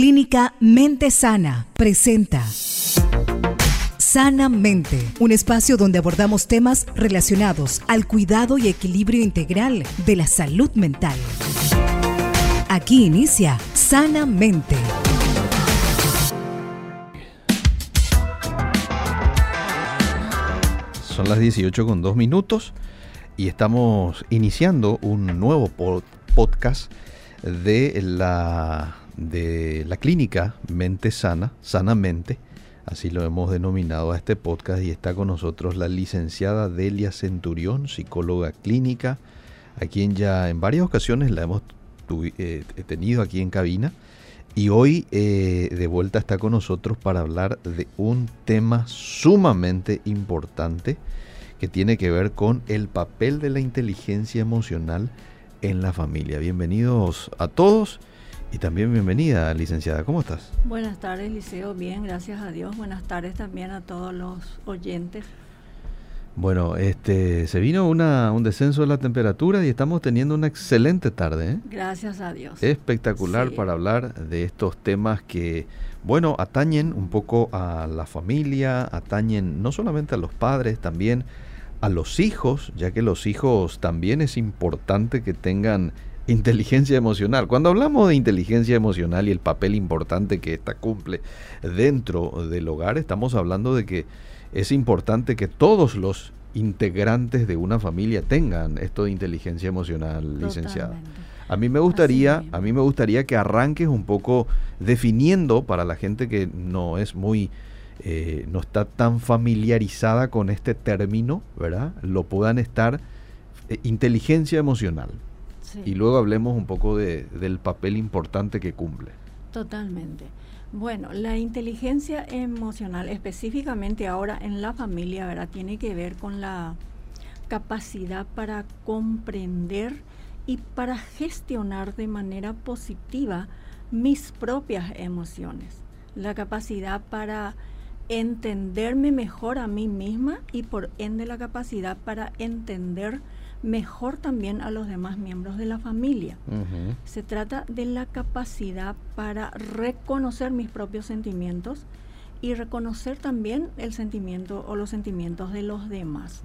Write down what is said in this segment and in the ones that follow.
Clínica Mente Sana presenta Sanamente, un espacio donde abordamos temas relacionados al cuidado y equilibrio integral de la salud mental. Aquí inicia Sanamente. Son las 18 con 2 minutos y estamos iniciando un nuevo podcast de la, de la clínica Mente Sana, Sanamente, así lo hemos denominado a este podcast, y está con nosotros la licenciada Delia Centurión, psicóloga clínica, a quien ya en varias ocasiones la hemos eh, tenido aquí en cabina. Y hoy eh, de vuelta está con nosotros para hablar de un tema sumamente importante que tiene que ver con el papel de la inteligencia emocional en la familia. Bienvenidos a todos y también bienvenida, licenciada. ¿Cómo estás? Buenas tardes, Liceo. Bien, gracias a Dios. Buenas tardes también a todos los oyentes. Bueno, este, se vino una, un descenso de la temperatura y estamos teniendo una excelente tarde. ¿eh? Gracias a Dios. Espectacular para hablar de estos temas que, bueno, atañen un poco a la familia, atañen no solamente a los padres, también a los hijos, ya que los hijos también es importante que tengan inteligencia emocional. Cuando hablamos de inteligencia emocional y el papel importante que ésta cumple dentro del hogar, estamos hablando de que es importante que todos los integrantes de una familia tengan esto de inteligencia emocional, licenciada. A mí me gustaría, a mí me gustaría que arranques un poco definiendo para la gente que no es muy eh, no está tan familiarizada con este término, ¿verdad? Lo puedan estar eh, inteligencia emocional. Y luego hablemos un poco de, del papel importante que cumple. Totalmente. Bueno, la inteligencia emocional, específicamente ahora en la familia, ¿verdad? Tiene que ver con la capacidad para comprender y para gestionar de manera positiva mis propias emociones. La capacidad para entenderme mejor a mí misma y por ende la capacidad para entender mejor también a los demás miembros de la familia. Se trata de la capacidad para reconocer mis propios sentimientos y reconocer también el sentimiento o los sentimientos de los demás.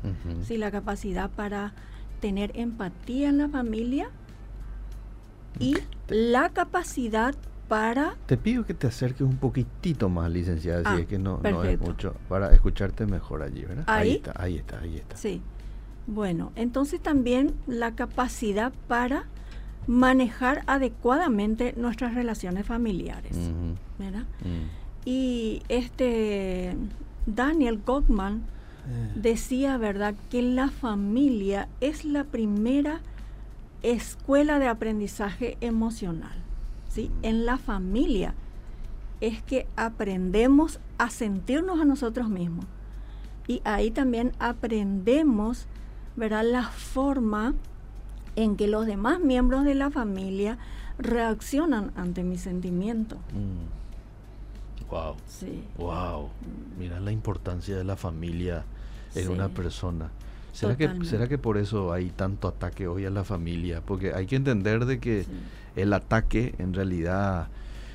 la capacidad para tener empatía en la familia y la capacidad para... Te pido que te acerques un poquitito más, licenciada, si ah, es que no, no, es mucho, para escucharte mejor allí, ¿verdad? ¿Ahí? está, ahí está, ahí está. Sí. Bueno, entonces también la capacidad para manejar adecuadamente nuestras relaciones familiares, ¿verdad? Mm. Y este Daniel Gottman eh. decía, ¿verdad?, que la familia es la primera escuela de aprendizaje emocional. En la familia es que aprendemos a sentirnos a nosotros mismos. Y ahí también aprendemos, ¿verdad? La forma en que los demás miembros de la familia reaccionan ante mis sentimientos. Wow. Sí. Wow. Mira la importancia de la familia en una persona. ¿Será que, ¿Será que por eso hay tanto ataque hoy a la familia? Porque hay que entender de que el ataque en realidad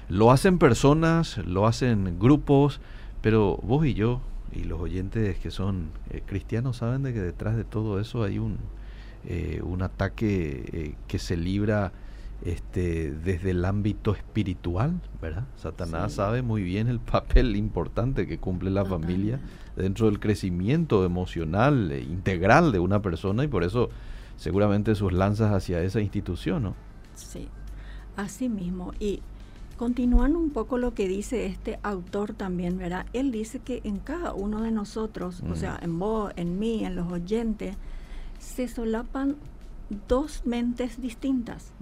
lo hacen personas, lo hacen grupos, pero vos y yo y los oyentes que son eh, cristianos saben de que detrás de todo eso hay un, eh, un ataque eh, que se libra este, desde el ámbito espiritual, ¿verdad? Satanás sabe muy bien el papel importante que cumple la familia dentro del crecimiento emocional e integral de una persona y por eso seguramente sus lanzas hacia esa institución, ¿no? Sí, así mismo. Y continuando un poco lo que dice este autor también, ¿verdad? Él dice que en cada uno de nosotros, o sea, mm. en vos, en mí, en los oyentes, se solapan dos mentes distintas,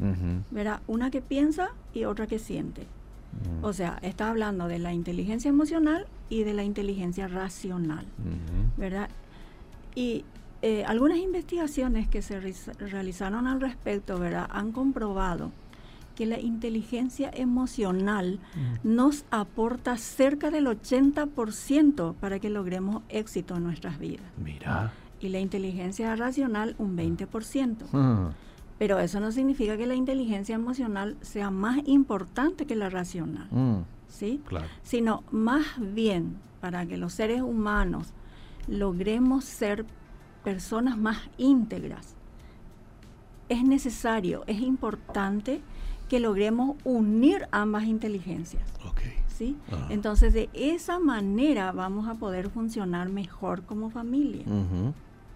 ¿verdad? Una que piensa y otra que siente. Mm. O sea, está hablando de la inteligencia emocional y de la inteligencia racional, ¿verdad? Y eh, algunas investigaciones que se realizaron al respecto, ¿verdad? Han comprobado que la inteligencia emocional mm. nos aporta cerca del 80% para que logremos éxito en nuestras vidas. Mira y la inteligencia racional un 20%. Ah. Pero eso no significa que la inteligencia emocional sea más importante que la racional, Mm, ¿sí? claro. Sino más bien para que los seres humanos logremos ser personas más íntegras. Es necesario, es importante que logremos unir ambas inteligencias. Ok. ¿sí? Ah. Entonces, de esa manera vamos a poder funcionar mejor como familia.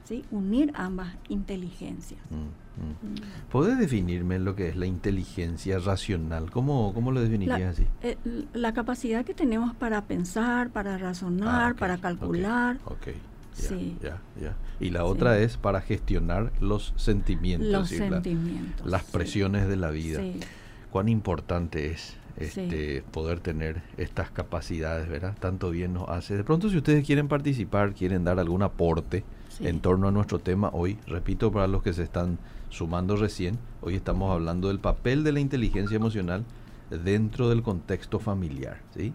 ¿sí? Unir ambas inteligencias. mm, mm. ¿Podés definirme lo que es la inteligencia racional? ¿Cómo, cómo lo definirías La, así? eh, la capacidad que tenemos para pensar, para razonar, Ah, para calcular, Ok. Sí. Y la otra es para gestionar los sentimientos los y la- las sí. presiones de la vida. Sí, Cuán importante es Sí. este, poder tener estas capacidades, ¿verdad? Tanto bien nos hace. De pronto, si ustedes quieren participar, quieren dar algún aporte sí. en torno a nuestro tema hoy, repito para los que se están sumando recién, hoy estamos hablando del papel de la inteligencia emocional dentro del contexto familiar, ¿sí?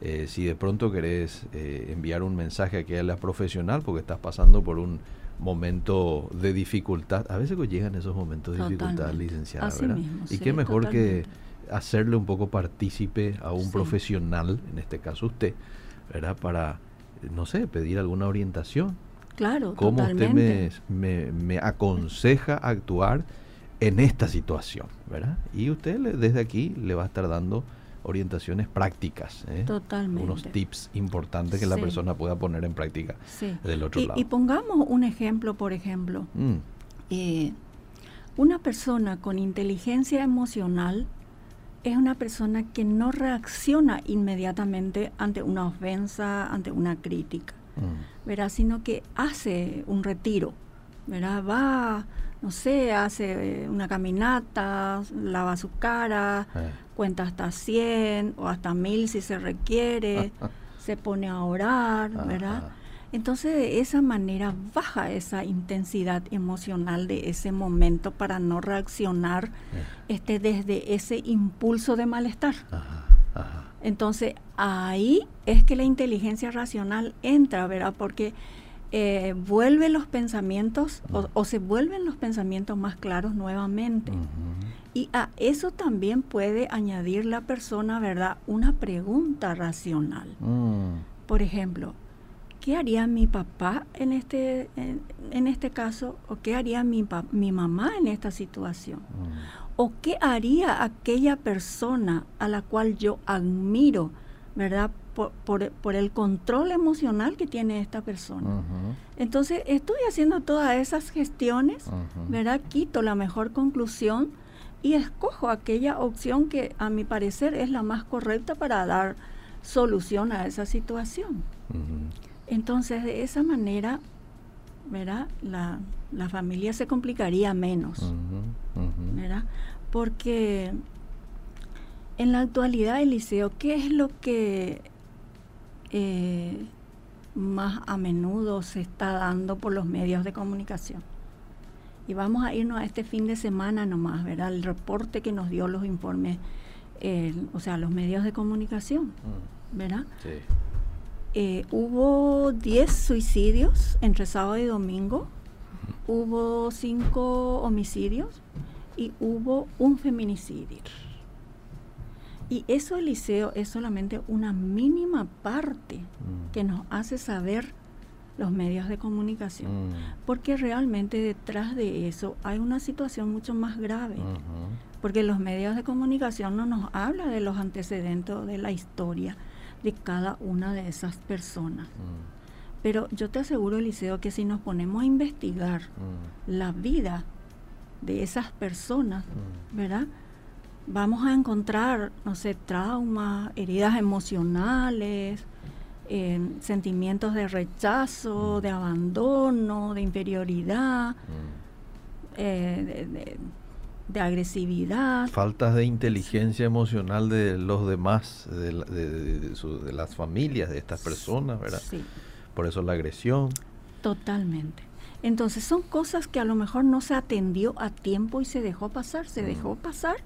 Eh, si de pronto querés eh, enviar un mensaje a la profesional porque estás pasando por un momento de dificultad, a veces llegan esos momentos de dificultad, licenciada, Así ¿verdad? mismo, y sí, qué mejor que hacerle un poco partícipe a un Sí. profesional, en este caso usted, ¿verdad? Para, no sé, pedir alguna orientación. Claro, ¿Cómo usted totalmente. me, me- me aconseja actuar en esta situación? ¿verdad? Y usted le- desde aquí le va a estar dando orientaciones prácticas, ¿eh? Totalmente. unos tips importantes que la persona pueda poner en práctica Sí. del otro Y, lado. y pongamos un ejemplo, por ejemplo. Mm, Eh, una persona con inteligencia emocional es una persona que no reacciona inmediatamente ante una ofensa, ante una crítica, mm, ¿verdad? Sino que hace un retiro, ¿verdad? Va, no sé, hace una caminata, lava su cara, eh, cuenta hasta 100 o hasta 1000 si se requiere, se pone a orar, ¿verdad? Entonces de esa manera baja esa intensidad emocional de ese momento para no reaccionar Eh, este, desde ese impulso de malestar. ajá, ajá. Entonces ahí es que la inteligencia racional entra, ¿verdad? Porque eh, vuelve los pensamientos o, o se vuelven los pensamientos más claros nuevamente. Y a eso también puede añadir la persona, ¿verdad? Una pregunta racional. Mm, Por ejemplo, ¿qué haría mi papá en este, en, en este caso? ¿O qué haría mi, mi mamá en esta situación? mm, ¿O qué haría aquella persona a la cual yo admiro, ¿verdad? Por, por- por el control emocional que tiene esta persona. ujú, Entonces, estoy haciendo todas esas gestiones, ujú. ¿verdad? Quito la mejor conclusión y escojo aquella opción que a mi parecer es la más correcta para dar solución a esa situación. Ujú. Entonces, de esa manera, ¿verdad? La, la familia se complicaría menos. ¿verdad? Porque en la actualidad, Eliseo, ¿qué es lo que eh, más a menudo se está dando por los medios de comunicación? Y vamos a irnos a este fin de semana nomás, ¿verdad? El reporte que nos dio los informes, eh, o sea, los medios de comunicación, Mm, ¿verdad? sí. Eh, hubo 10 suicidios entre sábado y domingo, hubo 5 homicidios y hubo un feminicidio. Y eso, Eliseo, es solamente una mínima parte Mm, que nos hace saber los medios de comunicación. mm, Porque realmente detrás de eso hay una situación mucho más grave. Porque los medios de comunicación no nos habla de los antecedentes de la historia de cada una de esas personas. Mm, Pero yo te aseguro, Eliseo, que si nos ponemos a investigar mm, la vida de esas personas. ¿verdad? Vamos a encontrar, no sé, traumas, heridas emocionales, eh, sentimientos de rechazo, de abandono, de inferioridad, Mm. eh, de, de- de agresividad. Faltas de inteligencia emocional de los demás, la- su- de las familias de estas personas, ¿verdad? Sí. Por eso la agresión. Totalmente. Entonces son cosas que a lo mejor no se atendió a tiempo y se dejó pasar, se Mm. dejó pasar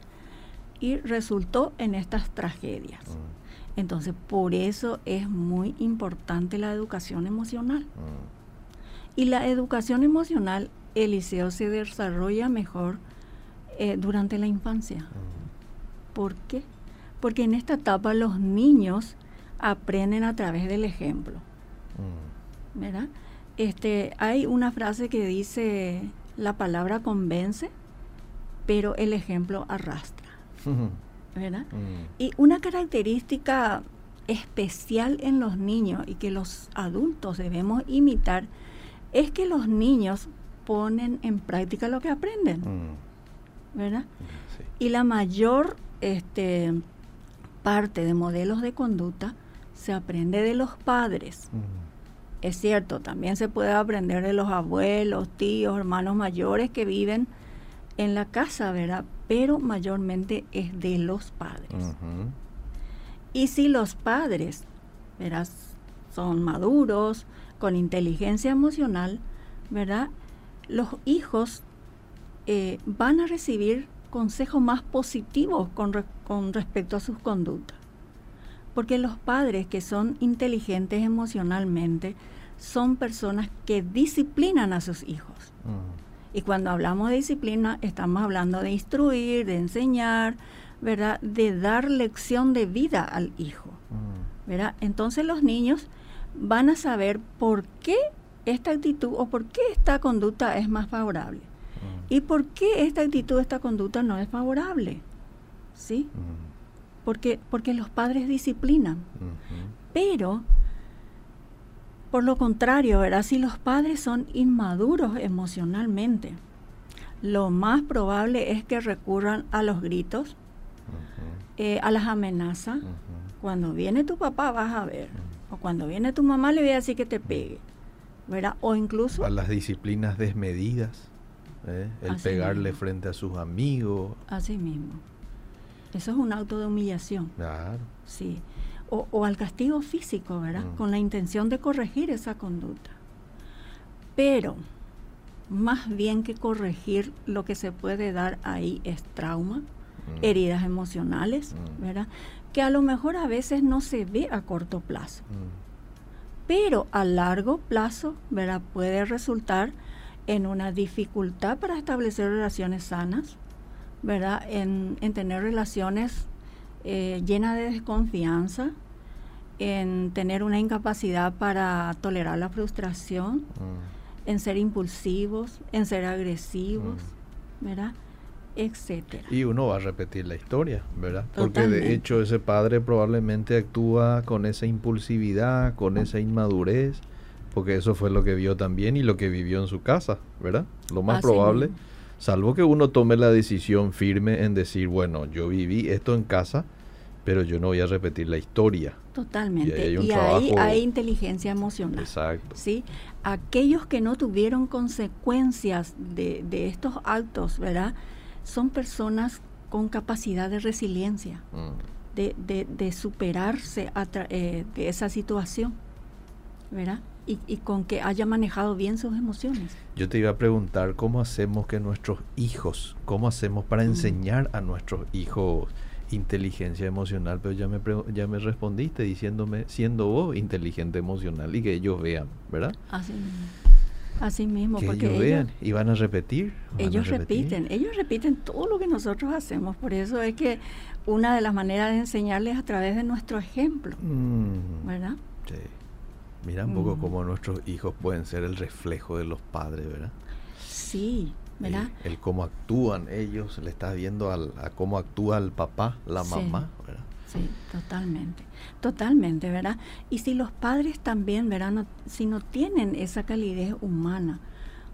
y resultó en estas tragedias. Mm, Entonces por eso es muy importante la educación emocional. mm, Y la educación emocional, Eliseo, se desarrolla mejor eh, durante la infancia. ¿Por qué? Porque en esta etapa los niños aprenden a través del ejemplo. ¿Verdad? Este, hay una frase que dice, la palabra convence, pero el ejemplo arrastra. ¿Verdad? Y una característica especial en los niños y que los adultos debemos imitar es que los niños ponen en práctica lo que aprenden. ¿Verdad? Y la mayor este, parte de modelos de conducta se aprende de los padres. Es cierto, también se puede aprender de los abuelos, tíos, hermanos mayores que viven en la casa, ¿verdad? Pero mayormente es de los padres. Y si los padres, ¿verdad? Son maduros, con inteligencia emocional, ¿verdad? Los hijos eh, van a recibir consejos más positivos con, con respecto a sus conductas. Porque los padres que son inteligentes emocionalmente son personas que disciplinan a sus hijos. Mm. Y cuando hablamos de disciplina, estamos hablando de instruir, de enseñar, ¿verdad? De dar lección de vida al hijo. Mm. ¿verdad? Entonces los niños van a saber por qué esta actitud o por qué esta conducta es más favorable. Mm. Y por qué esta actitud, esta conducta no es favorable. ¿Sí? porque, porque los padres disciplinan. Pero, por lo contrario, ¿verdad? si los padres son inmaduros emocionalmente, lo más probable es que recurran a los gritos, eh, a las amenazas. Cuando viene tu papá vas a ver. O cuando viene tu mamá le voy a decir que te pegue. ¿verdad? O incluso... A las disciplinas desmedidas. ¿eh? El pegarle frente a sus amigos. Así mismo. Eso es un auto de humillación. Claro. Sí. O, al castigo físico, ¿verdad? Mm. Con la intención de corregir esa conducta. Pero, más bien que corregir, lo que se puede dar ahí es trauma, mm. heridas emocionales, mm. ¿verdad? Que a lo mejor a veces no se ve a corto plazo. Pero a largo plazo, ¿verdad? Puede resultar en una dificultad para establecer relaciones sanas, ¿verdad? En, tener relaciones eh, llenas de desconfianza, en tener una incapacidad para tolerar la frustración, mm. en ser impulsivos, en ser agresivos, mm. ¿verdad? etcétera. Y uno va a repetir la historia, ¿verdad? Porque de hecho ese padre probablemente actúa con esa impulsividad, con esa inmadurez, porque eso fue lo que vio también y lo que vivió en su casa, ¿verdad? Lo más probable Salvo que uno tome la decisión firme en decir, bueno, yo viví esto en casa, pero yo no voy a repetir la historia. Totalmente. Y, ahí hay inteligencia emocional. Exacto. ¿sí? Aquellos que no tuvieron consecuencias de, estos actos, ¿verdad? Son personas con capacidad de resiliencia, mm. de, de, superarse eh, de esa situación, ¿verdad? y, con que haya manejado bien sus emociones. Yo te iba a preguntar cómo hacemos que nuestros hijos, cómo hacemos para mm. enseñar a nuestros hijos inteligencia emocional, pero ya me, ya me respondiste diciéndome, siendo vos inteligente emocional y que ellos vean, ¿verdad? Así mismo. Así mismo, que ellos vean y van a repetir. ellos repiten, ellos repiten todo lo que nosotros hacemos, por eso es que una de las maneras de enseñarles es a través de nuestro ejemplo, mm. ¿verdad? Sí. Mira un poco mm. cómo nuestros hijos pueden ser el reflejo de los padres, ¿verdad? Sí, ¿verdad? El, cómo actúan ellos, le estás viendo al, a cómo actúa el papá, la mamá, ¿verdad? Sí, totalmente, totalmente, ¿verdad? Y si los padres también, ¿verdad? si no tienen esa calidez humana,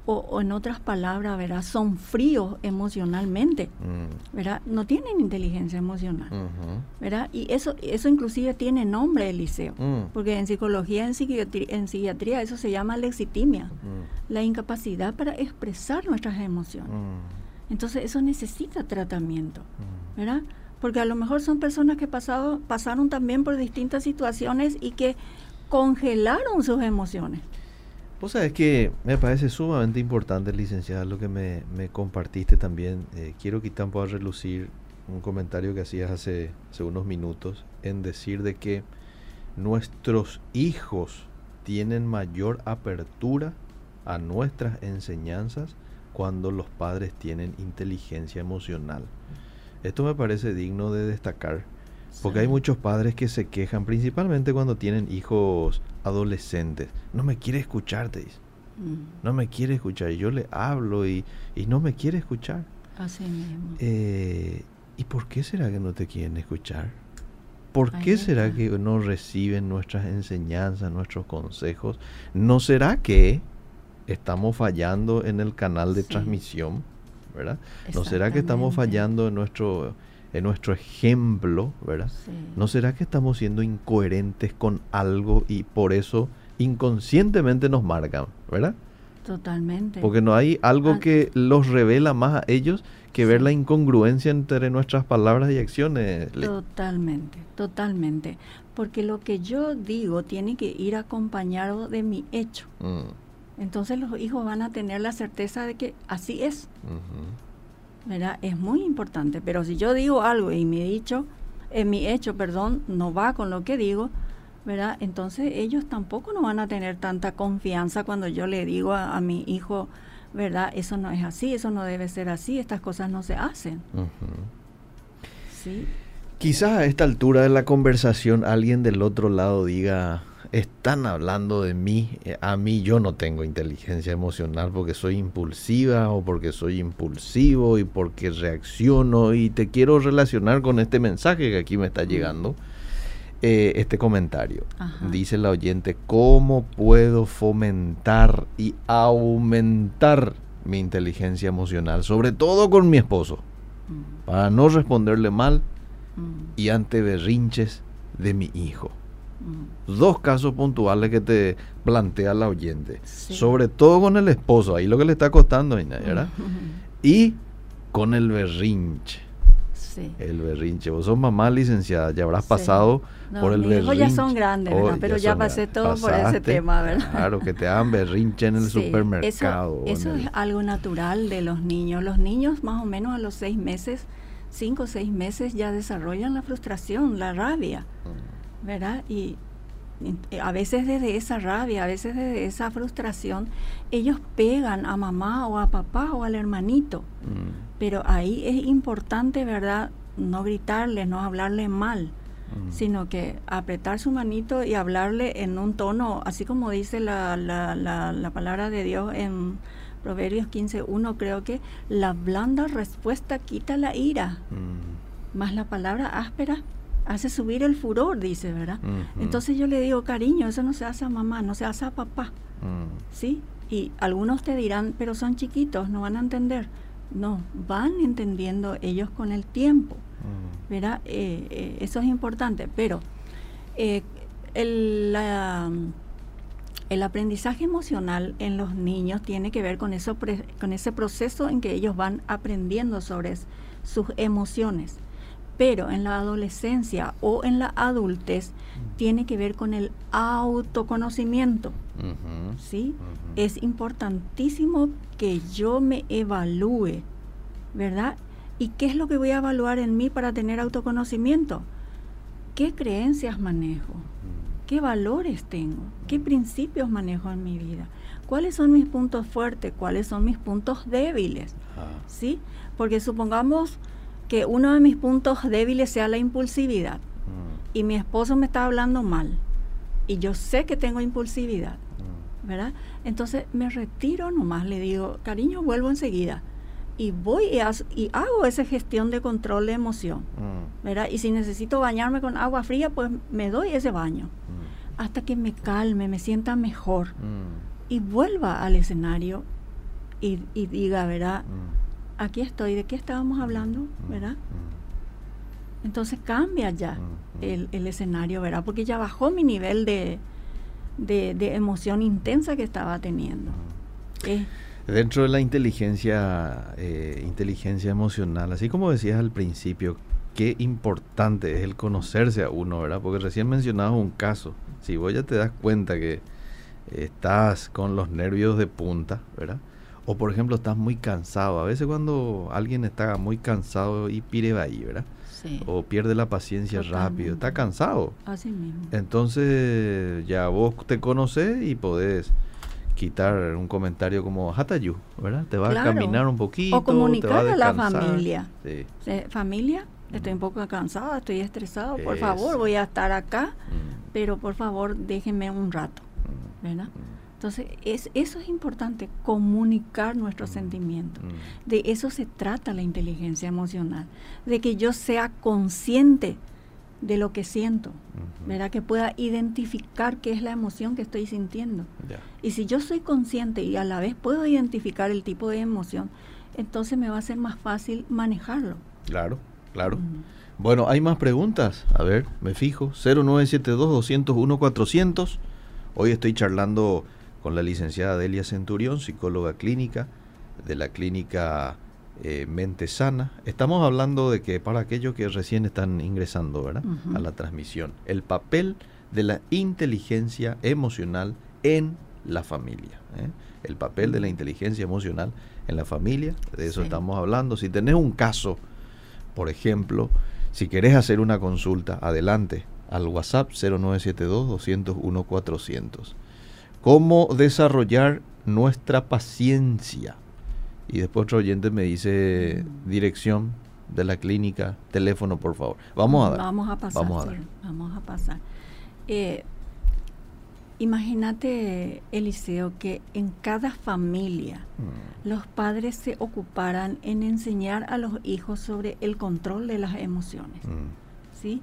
o, en otras palabras, ¿verdad? Son fríos emocionalmente, mm. ¿verdad? No tienen inteligencia emocional, ¿verdad? Y eso, eso inclusive tiene nombre, Eliseo, mm. porque en psicología, en psiquiatría, en psiquiatría, eso se llama lexitimia, mm. la incapacidad para expresar nuestras emociones. Entonces eso necesita tratamiento, ¿verdad? Porque a lo mejor son personas que pasado, pasaron también por distintas situaciones y que congelaron sus emociones. Vos sabés que me parece sumamente importante, licenciada, lo que me, compartiste también. Eh, quiero quitar un poco a relucir un comentario que hacías hace, hace unos minutos en decir de que nuestros hijos tienen mayor apertura a nuestras enseñanzas cuando los padres tienen inteligencia emocional. Esto me parece digno de destacar, porque hay muchos padres que se quejan, principalmente cuando tienen hijos adolescentes. No me quiere escuchar, te dice. Mm. No me quiere escuchar. Yo le hablo y, no me quiere escuchar. Así mismo. Eh, ¿Y por qué será que no te quieren escuchar? ¿Por qué será que no reciben nuestras enseñanzas, nuestros consejos? ¿No será que estamos fallando en el canal de transmisión? ¿Verdad? ¿No será que estamos fallando en nuestro, en nuestro ejemplo? ¿Verdad? ¿No será que estamos siendo incoherentes con algo y por eso inconscientemente nos marcan? ¿Verdad? Totalmente. Porque no hay algo ah. que los revela más a ellos que ver la incongruencia entre nuestras palabras y acciones. Totalmente, totalmente. Porque lo que yo digo tiene que ir acompañado de mi hecho. Mm. Entonces los hijos van a tener la certeza de que así es. ¿Verdad? Es muy importante. Pero si yo digo algo y mi dicho, en mi hecho, perdón, no va con lo que digo, ¿verdad? Entonces ellos tampoco no van a tener tanta confianza cuando yo le digo a mi hijo, ¿verdad? Eso no es así, eso no debe ser así, estas cosas no se hacen. ¿Sí? Quizás a esta altura de la conversación alguien del otro lado diga, están hablando de mí, eh, a mí yo no tengo inteligencia emocional porque soy impulsiva o porque soy impulsivo y porque reacciono y te quiero relacionar con este mensaje que aquí me está llegando. Eh, este comentario. Dice la oyente, ¿cómo puedo fomentar y aumentar mi inteligencia emocional? Sobre todo con mi esposo, mm. para no responderle mal mm. y ante berrinches de mi hijo. Dos casos puntuales que te plantea la oyente. Sobre todo con el esposo, ahí lo que le está costando, ¿verdad? Y con el berrinche. El berrinche. Vos sos mamá licenciada, ya habrás pasado por el berrinche. ya son grandes, oh, pero ya, pasé todo por ese tema, ¿verdad? Claro, que te hagan berrinche en el supermercado. Eso, es algo natural de los niños. Los niños más o menos a los seis meses, cinco o seis meses ya desarrollan la frustración, la rabia, mm. ¿Verdad? Y a veces desde esa rabia, a veces desde esa frustración, ellos pegan a mamá o a papá o al hermanito. Mm. Pero ahí es importante, ¿verdad? No gritarle, no hablarle mal, mm. sino que apretar su manito y hablarle en un tono, así como dice la, la, la, palabra de Dios en Proverbios 15.1, creo que la blanda respuesta quita la ira, mm. más la palabra áspera hace subir el furor, dice, ¿verdad? Entonces yo le digo, cariño, eso no se hace a mamá, no se hace a papá, mm. ¿sí? Y algunos te dirán, pero son chiquitos, no van a entender. No, van entendiendo ellos con el tiempo. Mm. ¿verdad? Eh, eh, eso es importante, pero eh, el, el, aprendizaje emocional en los niños tiene que ver con, eso, con ese proceso en que ellos van aprendiendo sobre sus emociones. Pero en la adolescencia o en la adultez tiene que ver con el autoconocimiento. ¿sí? Es importantísimo que yo me evalúe, ¿verdad? ¿Y qué es lo que voy a evaluar en mí para tener autoconocimiento? ¿Qué creencias manejo? ¿Qué valores tengo? ¿Qué principios manejo en mi vida? ¿Cuáles son mis puntos fuertes? ¿Cuáles son mis puntos débiles? ¿Sí? Porque supongamos que uno de mis puntos débiles sea la impulsividad y mi esposo me está hablando mal y yo sé que tengo impulsividad, ¿verdad? Entonces me retiro nomás, le digo, cariño, vuelvo enseguida. Y voy y, hago esa gestión de control de emoción, mm. ¿verdad? Y si necesito bañarme con agua fría, pues me doy ese baño. Mm. Hasta que me calme, me sienta mejor. Mm. Y vuelva al escenario y, diga, ¿verdad? Aquí estoy, ¿de qué estábamos hablando? ¿Verdad? Entonces cambia ya el, el escenario, ¿verdad? Porque ya bajó mi nivel de, de, emoción intensa que estaba teniendo. Eh, Dentro de la inteligencia, eh, inteligencia emocional, así como decías al principio, qué importante es el conocerse a uno, ¿verdad? Porque recién mencionabas un caso. Si vos ya te das cuenta que estás con los nervios de punta, ¿verdad? O por ejemplo estás muy cansado. A veces cuando alguien está muy cansado y pire ahí, ¿verdad? o pierde la paciencia rápido, está cansado. Así mismo. Entonces ya vos te conoces y podés quitar un comentario como Hatayu, ¿verdad? Te va a caminar un poquito. O comunicar a, la familia. Familia, estoy un poco cansada, estoy estresado, por favor, voy a estar acá, mm. pero por favor déjenme un rato, mm. ¿verdad? Mm. Entonces, es, eso es importante, comunicar nuestros sentimientos. De eso se trata la inteligencia emocional, de que yo sea consciente de lo que siento, ¿verdad? Que pueda identificar qué es la emoción que estoy sintiendo. Y si yo soy consciente y a la vez puedo identificar el tipo de emoción, entonces me va a ser más fácil manejarlo. Claro, claro. Bueno, hay más preguntas. A ver, me fijo. 0972-201-400. Hoy estoy charlando con la licenciada Delia Centurión, psicóloga clínica de la clínica eh, mente sana. Estamos hablando de que para aquellos que recién están ingresando ¿verdad? a la transmisión, el papel de la inteligencia emocional en la familia. ¿eh? El papel de la inteligencia emocional en la familia, de eso estamos hablando. Si tenés un caso, por ejemplo, si querés hacer una consulta, adelante al WhatsApp 0972-201-400. ¿Cómo desarrollar nuestra paciencia? Y después otro oyente me dice dirección de la clínica, teléfono, por favor. Vamos a dar. Vamos a pasar. Vamos a, vamos a pasar. Eh, imagínate, Eliseo, que en cada familia mm. los padres se ocuparan en enseñar a los hijos sobre el control de las emociones. Mm. ¿sí?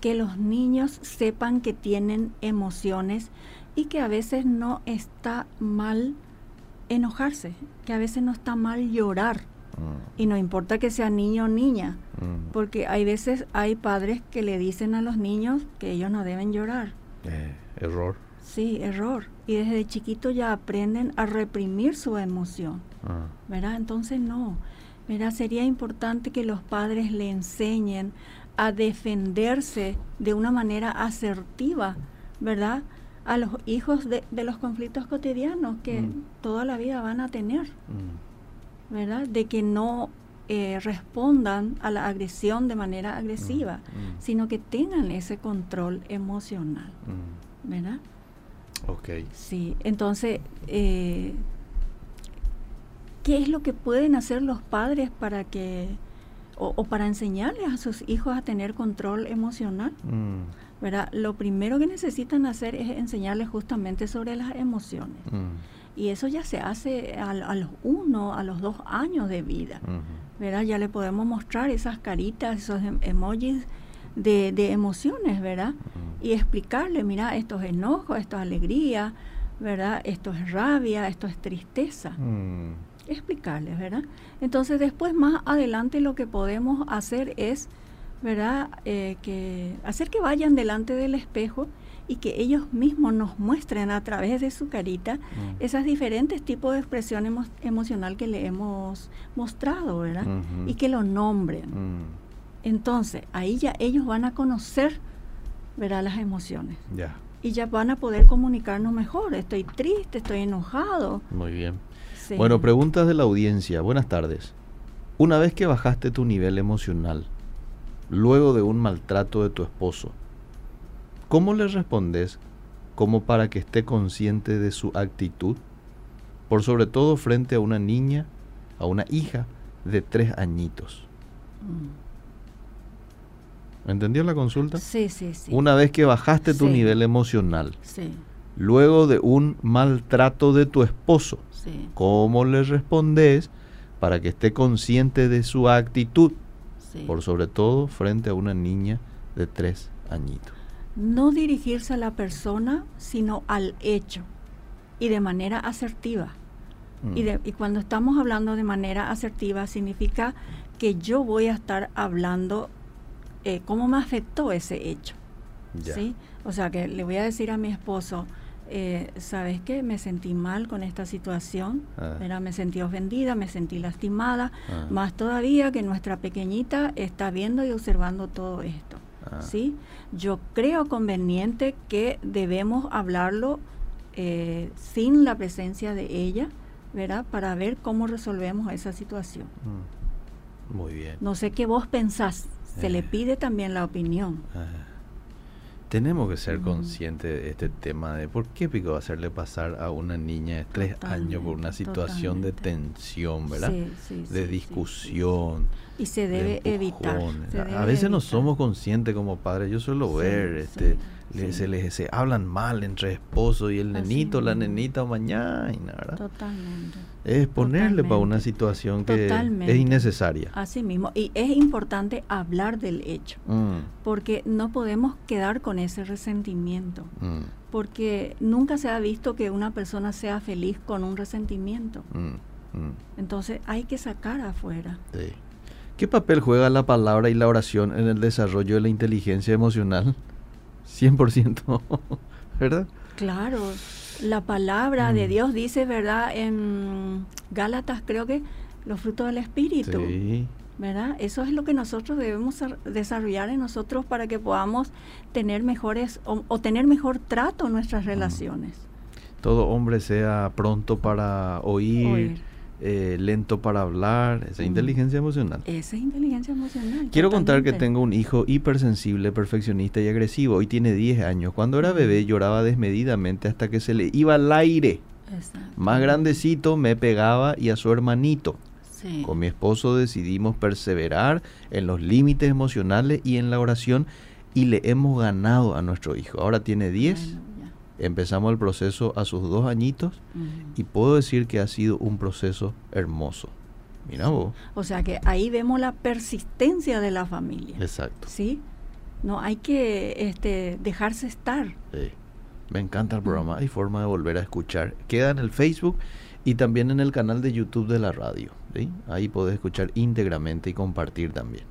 Que los niños sepan que tienen emociones y que a veces no está mal enojarse, que a veces no está mal llorar. Mm. Y no importa que sea niño o niña, mm. porque hay veces hay padres que le dicen a los niños que ellos no deben llorar. Eh, error. Sí, error. Y desde chiquito ya aprenden a reprimir su emoción. Ah. ¿Verdad? Entonces no. ¿Verdad? Sería importante que los padres le enseñen a defenderse de una manera asertiva, ¿verdad? A los hijos de, los conflictos cotidianos que mm. toda la vida van a tener, mm. ¿verdad? De que no eh, respondan a la agresión de manera agresiva, mm. sino que tengan ese control emocional, ¿verdad? Ok. Sí, entonces, eh, ¿qué es lo que pueden hacer los padres para que, o, o para enseñarles a sus hijos a tener control emocional? Lo primero que necesitan hacer es enseñarles justamente sobre las emociones. Mm. Y eso ya se hace a, los uno, a los dos años de vida. ¿verdad? Ya le podemos mostrar esas caritas, esos em, emojis de, emociones, ¿verdad? Y explicarle, mira, esto es enojo, esto es alegría, ¿verdad? Esto es rabia, esto es tristeza. Mm. Explicarles, ¿verdad? Entonces después más adelante lo que podemos hacer es ¿verdad? Eh, que hacer que vayan delante del espejo y que ellos mismos nos muestren a través de su carita mm. esas diferentes tipos de expresión emocional que le hemos mostrado, ¿verdad? Y que lo nombren. Mm. Entonces, ahí ya ellos van a conocer, ¿verdad? Las emociones. Ya. Y ya van a poder comunicarnos mejor. Estoy triste, estoy enojado. Muy bien. Bueno, preguntas de la audiencia. Buenas tardes. Una vez que bajaste tu nivel emocional, luego de un maltrato de tu esposo, ¿cómo le respondes como para que esté consciente de su actitud? Por sobre todo frente a una niña, a una hija de tres añitos. ¿Me ¿Entendió la consulta? Sí, sí, sí. Una vez que bajaste tu nivel emocional, luego de un maltrato de tu esposo, ¿cómo le respondes para que esté consciente de su actitud? Por sobre todo frente a una niña de tres añitos. No dirigirse a la persona, sino al hecho y de manera asertiva. Y, mm. y, cuando estamos hablando de manera asertiva significa que yo voy a estar hablando eh, cómo me afectó ese hecho. ¿sí? O sea, que le voy a decir a mi esposo, eh, ¿sabes qué? Me sentí mal con esta situación, ah. me sentí ofendida, me sentí lastimada, ah. más todavía que nuestra pequeñita está viendo y observando todo esto. Ah. ¿sí? Yo creo conveniente que debemos hablarlo eh, sin la presencia de ella, ¿verdad? Para ver cómo resolvemos esa situación. Mm. Muy bien. No sé qué vos pensás, se le eh. pide también la opinión. Tenemos que ser conscientes de este tema de por qué pico hacerle pasar a una niña de tres años por una situación de tensión, ¿verdad? de discusión. y se debe evitar. a veces no somos conscientes como padres. Yo suelo ver, este, se les se hablan mal entre esposos y el nenito, la nenita mañana, ¿verdad? Totalmente. Es ponerle para una situación que es innecesaria. Así mismo. Y es importante hablar del hecho, mm. porque no podemos quedar con ese resentimiento, mm. porque nunca se ha visto que una persona sea feliz con un resentimiento. Mm, Entonces hay que sacar afuera. ¿Qué papel juega la palabra y la oración en el desarrollo de la inteligencia emocional? 100%, ¿verdad? Claro, la palabra de mm. Dios dice, ¿verdad? En Gálatas creo que los frutos del Espíritu. ¿Verdad? Eso es lo que nosotros debemos desarrollar en nosotros para que podamos tener mejores o, tener mejor trato en nuestras relaciones. Todo hombre sea pronto para oír eh, lento para hablar, esa inteligencia emocional. Esa inteligencia emocional. Quiero contar que tengo un hijo hipersensible, perfeccionista y agresivo. Hoy tiene 10 años. Cuando era bebé lloraba desmedidamente hasta que se le iba al aire. Más grandecito me pegaba y a su hermanito. Con mi esposo decidimos perseverar en los límites emocionales y en la oración y le hemos ganado a nuestro hijo. Ahora tiene 10 empezamos el proceso a sus dos añitos y puedo decir que ha sido un proceso hermoso. Mira vos. O sea que ahí vemos la persistencia de la familia. Exacto. ¿Sí? No hay que este, dejarse estar. Sí. Me encanta el programa. Hay forma de volver a escuchar. Queda en el Facebook y también en el canal de YouTube de la radio. Ahí podés escuchar íntegramente y compartir también.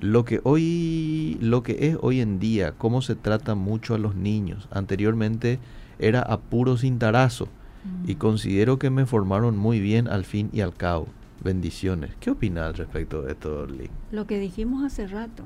Lo que hoy, lo que es hoy en día, cómo se trata mucho a los niños. Anteriormente era a puro cintarazo y considero que me formaron muy bien al fin y al cabo. Bendiciones. ¿Qué opinas respecto de esto, Lee? Lo que dijimos hace rato,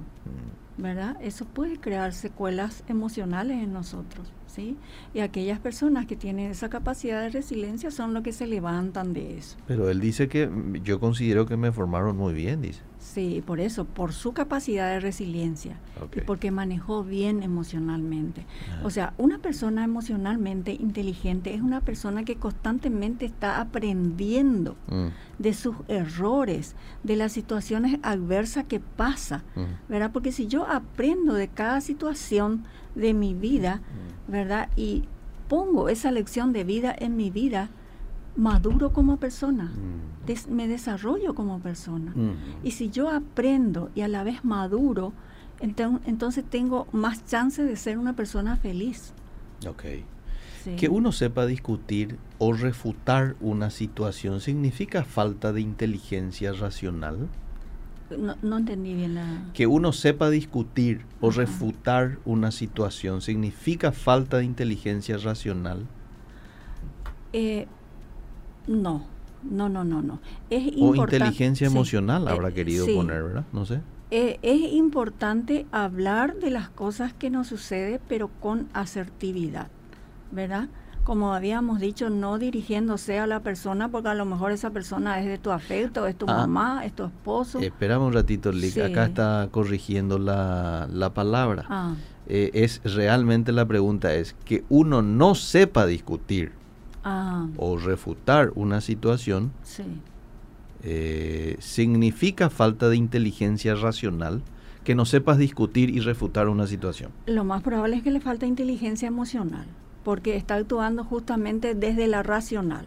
¿verdad? Eso puede crear secuelas emocionales en nosotros, ¿sí? Y aquellas personas que tienen esa capacidad de resiliencia son los que se levantan de eso. Pero él dice que yo considero que me formaron muy bien, dice. Sí, por eso, por su capacidad de resiliencia y porque manejó bien emocionalmente. O sea, una persona emocionalmente inteligente es una persona que constantemente está aprendiendo mm. de sus errores, de las situaciones adversas que pasa, mm. ¿verdad? Porque si yo aprendo de cada situación de mi vida, mm. ¿verdad? Y pongo esa lección de vida en mi vida, maduro como persona, mm. me desarrollo como persona. Mm. Y si yo aprendo y a la vez maduro, entonces tengo más chance de ser una persona feliz. Ok. Que uno sepa discutir o refutar una situación significa falta de inteligencia racional. No, entendí bien la... Que uno sepa discutir o refutar una situación significa falta de inteligencia racional. Eh, no, no, no, no, no. Es o inteligencia emocional habrá eh, querido poner, ¿verdad? No sé. Eh, es importante hablar de las cosas que nos sucede, pero con asertividad, ¿verdad? Como habíamos dicho, no dirigiéndose a la persona, porque a lo mejor esa persona es de tu afecto, es tu ah. mamá, es tu esposo. Espera un ratito, Lick. Acá está corrigiendo la, la palabra. Ah. Eh, es realmente la pregunta es que uno no sepa discutir Ah. o refutar una situación eh, significa falta de inteligencia racional que no sepas discutir y refutar una situación. Lo más probable es que le falta inteligencia emocional, porque está actuando justamente desde la racional,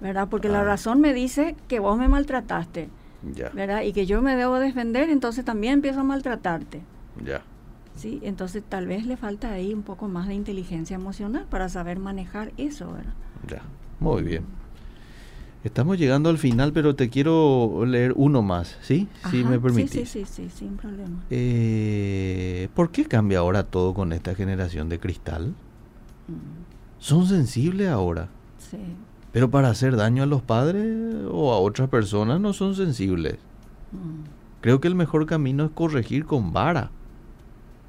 ¿verdad? Porque la ah. razón me dice que vos me maltrataste, ¿verdad? Y que yo me debo defender, entonces también empiezo a maltratarte. Ya. Sí, entonces tal vez le falta ahí un poco más de inteligencia emocional para saber manejar eso, ¿verdad? Ya, muy bien. Estamos llegando al final, pero te quiero leer uno más, ¿sí? Si me permites. Sí, sí, sí, sin problema. Eh, ¿Por qué cambia ahora todo con esta generación de cristal? Mm. ¿Son sensibles ahora? Sí. Pero para hacer daño a los padres o a otras personas no son sensibles. Mm. Creo que el mejor camino es corregir con vara,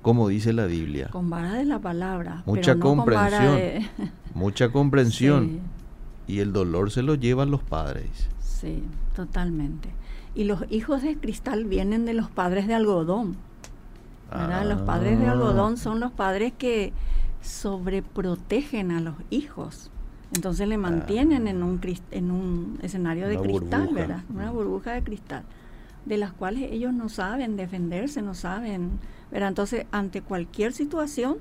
como dice la Biblia. Con vara de la palabra. Mucha comprensión. mucha comprensión. Y el dolor se lo llevan los padres. Sí, totalmente. Y los hijos de cristal vienen de los padres de algodón. Los padres de Ah. algodón son los padres que sobreprotegen a los hijos. Entonces le mantienen en, un, en un escenario de Una cristal, burbuja. ¿verdad? Una Mm. burbuja de cristal, de las cuales ellos no saben defenderse, no saben, ¿verdad? Entonces, ante cualquier situación,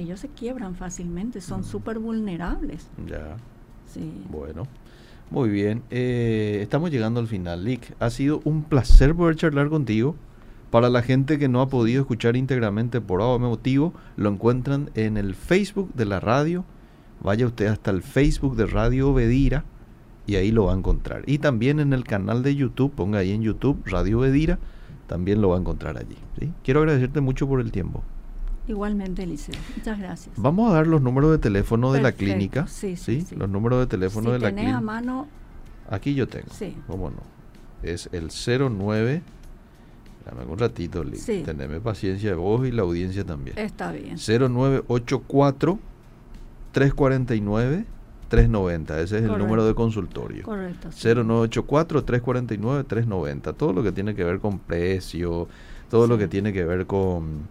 ellos se quiebran fácilmente, son Mm. súper vulnerables. Ya, Sí. bueno. Muy bien. eh, estamos llegando al final. Lick, ha sido un placer poder charlar contigo. Para la gente que no ha podido escuchar íntegramente por algún motivo, lo encuentran en el Facebook de la radio. Vaya usted hasta el Facebook de Radio Bedira y ahí lo va a encontrar. Y también en el canal de YouTube, ponga ahí en YouTube Radio Bedira, también lo va a encontrar allí. ¿sí? Quiero agradecerte mucho por el tiempo. Igualmente, Eliseo. Muchas gracias. Vamos a dar los números de teléfono de la clínica. Sí, sí, sí. Los números de teléfono si de la tenés a clínica. mano, Aquí yo tengo. Sí. ¿Cómo no? Es el 09. Dame un ratito, Lick. Sí. Teneme paciencia vos y la audiencia también. está bien. 0984 349 390. Ese es el Correcto. número de consultorio. Correcto. sí. 0984 349 390. Todo lo que tiene que ver con precio, todo lo que tiene que ver con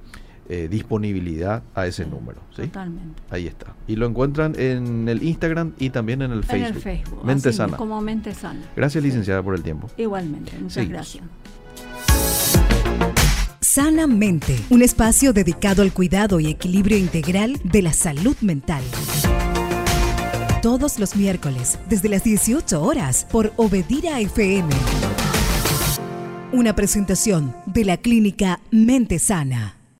eh, disponibilidad a ese Sí, número. ¿sí? Totalmente. Ahí está. Y lo encuentran en el Instagram y también en el Facebook. En el Facebook. Mente así, sana. Como mente sana. Gracias, Sí. licenciada, por el tiempo. Igualmente. Muchas gracias. Sanamente, un espacio dedicado al cuidado y equilibrio integral de la salud mental. Todos los miércoles, desde las 18 horas, por Obedira FM. Una presentación de la clínica Mente Sana.